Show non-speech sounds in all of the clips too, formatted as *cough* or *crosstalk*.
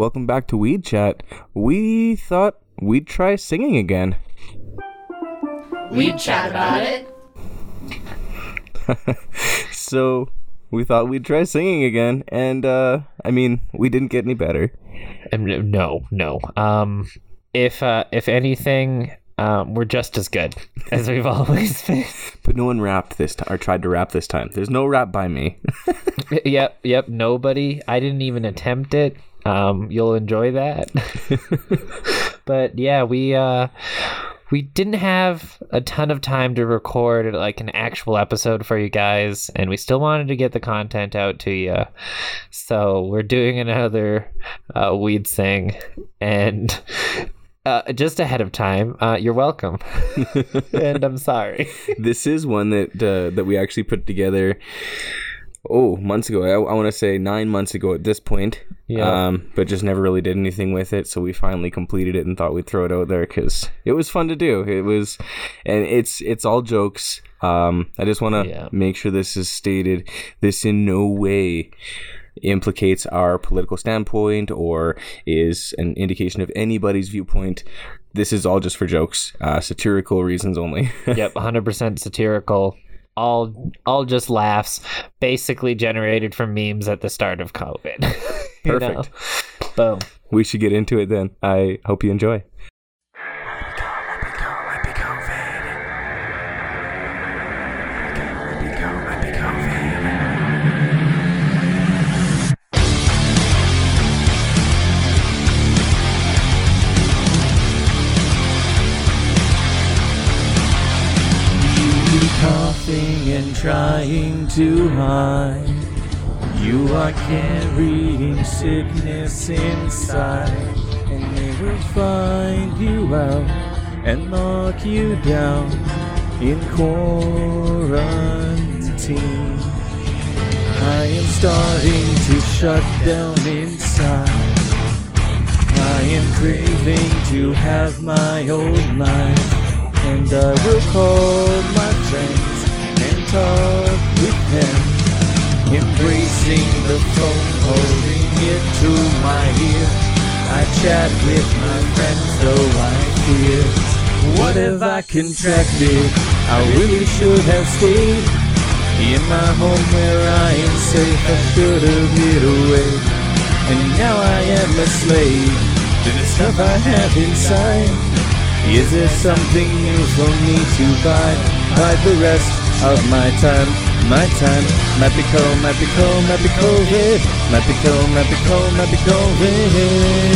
Welcome back to Weed Chat. We thought we'd try singing again. We'd chat about it. *laughs* So we thought we'd try singing again, and uh, I mean, we didn't get any better. Um, No, no. Um, if uh, if anything, um, we're just as good *laughs* as we've always *laughs* been. But no one rapped this time, or tried to rap this time. There's no rap by me. yep, yep. Nobody. I didn't even attempt it. Um, you'll enjoy that. *laughs* but yeah, we uh, we didn't have a ton of time to record like an actual episode for you guys, and we still wanted to get the content out to you. So we're doing another uh, Wee'd Sing, and uh, just ahead of time, uh, you're welcome. *laughs* and I'm sorry. this is one that uh, that we actually put together. Oh, months ago. I, I want to say nine months ago at this point. Yeah. Um, but just never really did anything with it. So we finally completed it and thought we'd throw it out there because it was fun to do. It was, and it's it's all jokes. Um, I just want to Yeah. make sure this is stated. This in no way implicates our political standpoint or is an indication of anybody's viewpoint. This is all just for jokes, uh, satirical reasons only. *laughs* yep, 100% satirical. All all just laughs, basically generated from memes at the start of COVID. *laughs* perfect know? Boom. we should get into it then. I hope you enjoy. And trying to hide. You are carrying sickness inside, and they will find you out and lock you down in quarantine. I am starting to shut down inside. I am craving to have my own life, and I will call my friends talk with them, embracing the phone, holding it to my ear. I chat with my friends, though I fear. What have I contracted? I really should have stayed in my home where I am safe. I should have hid away. And now I am a slave to the stuff I have inside. Is there something new for me to buy? Buy the rest of my time. My time might be cold, might be cold, might be COVID. Might be cold, might be cold, might be COVID.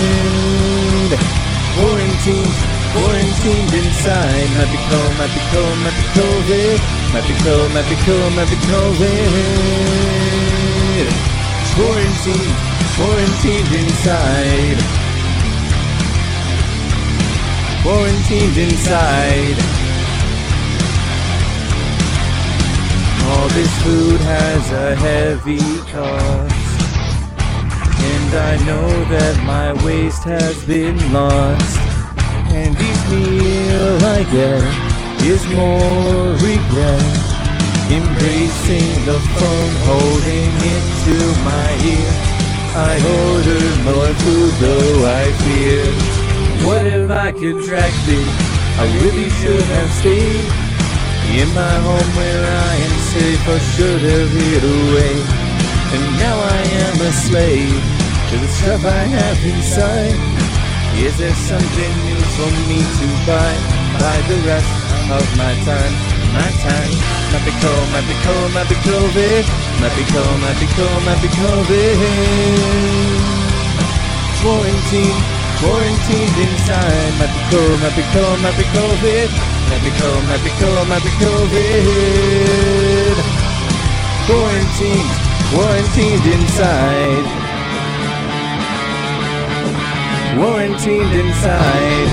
Quarantined, quarantined inside. Might be cold, might be cold, might be COVID. Might be cold, might be cold, might be COVID. Quarantined, quarantined inside. Quarantined inside. Food has a heavy cost. And I know that my waste has been lost. And each meal I get is more regret. Embracing the phone, holding it to my ear. I order more food, though I fear. What if I contracted? I really should have stayed in my home where I am safe. I should have hid away. And now I am a slave to the stuff I have inside. Is there something new for me to buy? Buy the rest of my time, my time. Might be cold, might be cold, might be COVID. Might be cold, might be cold, might be COVID. Quarantine, quarantined inside. Might be cold, might be cold, might be COVID. Cold, might be COVID. Quarantined, quarantined inside. Quarantined inside.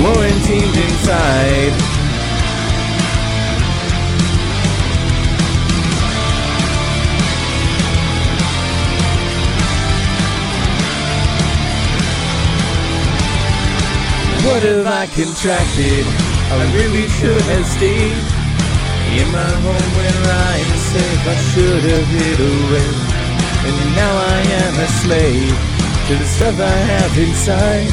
Quarantined inside. What have I contracted? I really should have stayed in my home where I am safe. I should have hid away. And now I am a slave to the stuff I have inside.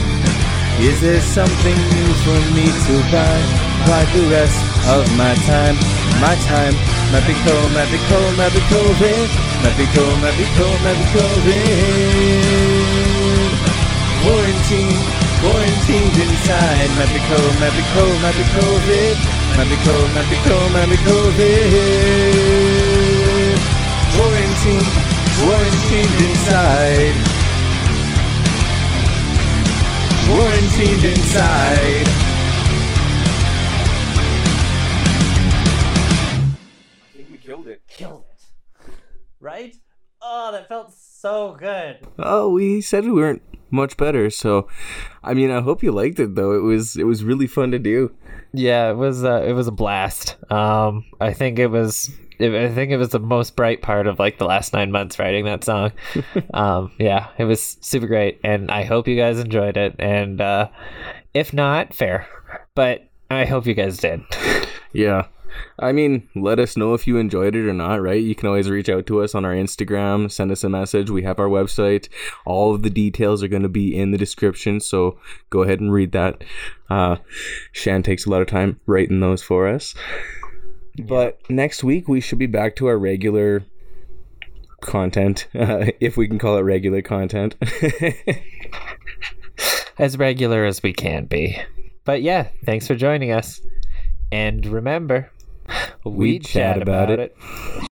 Is there something new for me to buy? Like the rest of my time, my time be cold, might be cold, might be COVID. Quarantine, quarantined inside, might be cold, might be cold, might be COVID, might be cold, might be cold, might be COVID. Quarantine, quarantined inside. Quarantined inside. I think we killed it. Killed it. Right? Oh, that felt so good. Oh, we said we weren't much better, so I mean, I hope you liked it though. It was it was really fun to do. Yeah, it was uh, it was a blast. Um, I think it was it, I think it was the most bright part of like the last nine months writing that song. *laughs* um, yeah, it was super great, and I hope you guys enjoyed it. And uh, if not, fair, but I hope you guys did. *laughs* Yeah. I mean, let us know if you enjoyed it or not, right? You can always reach out to us on our Instagram, send us a message. We have our website. All of the details are going to be in the description, so go ahead and read that. Uh, Shan takes a lot of time writing those for us. But next week, we should be back to our regular content, uh, *laughs* if we can call it regular content. *laughs* as regular as we can be. But yeah, thanks for joining us. And remember, we, We chat chat about about it. it.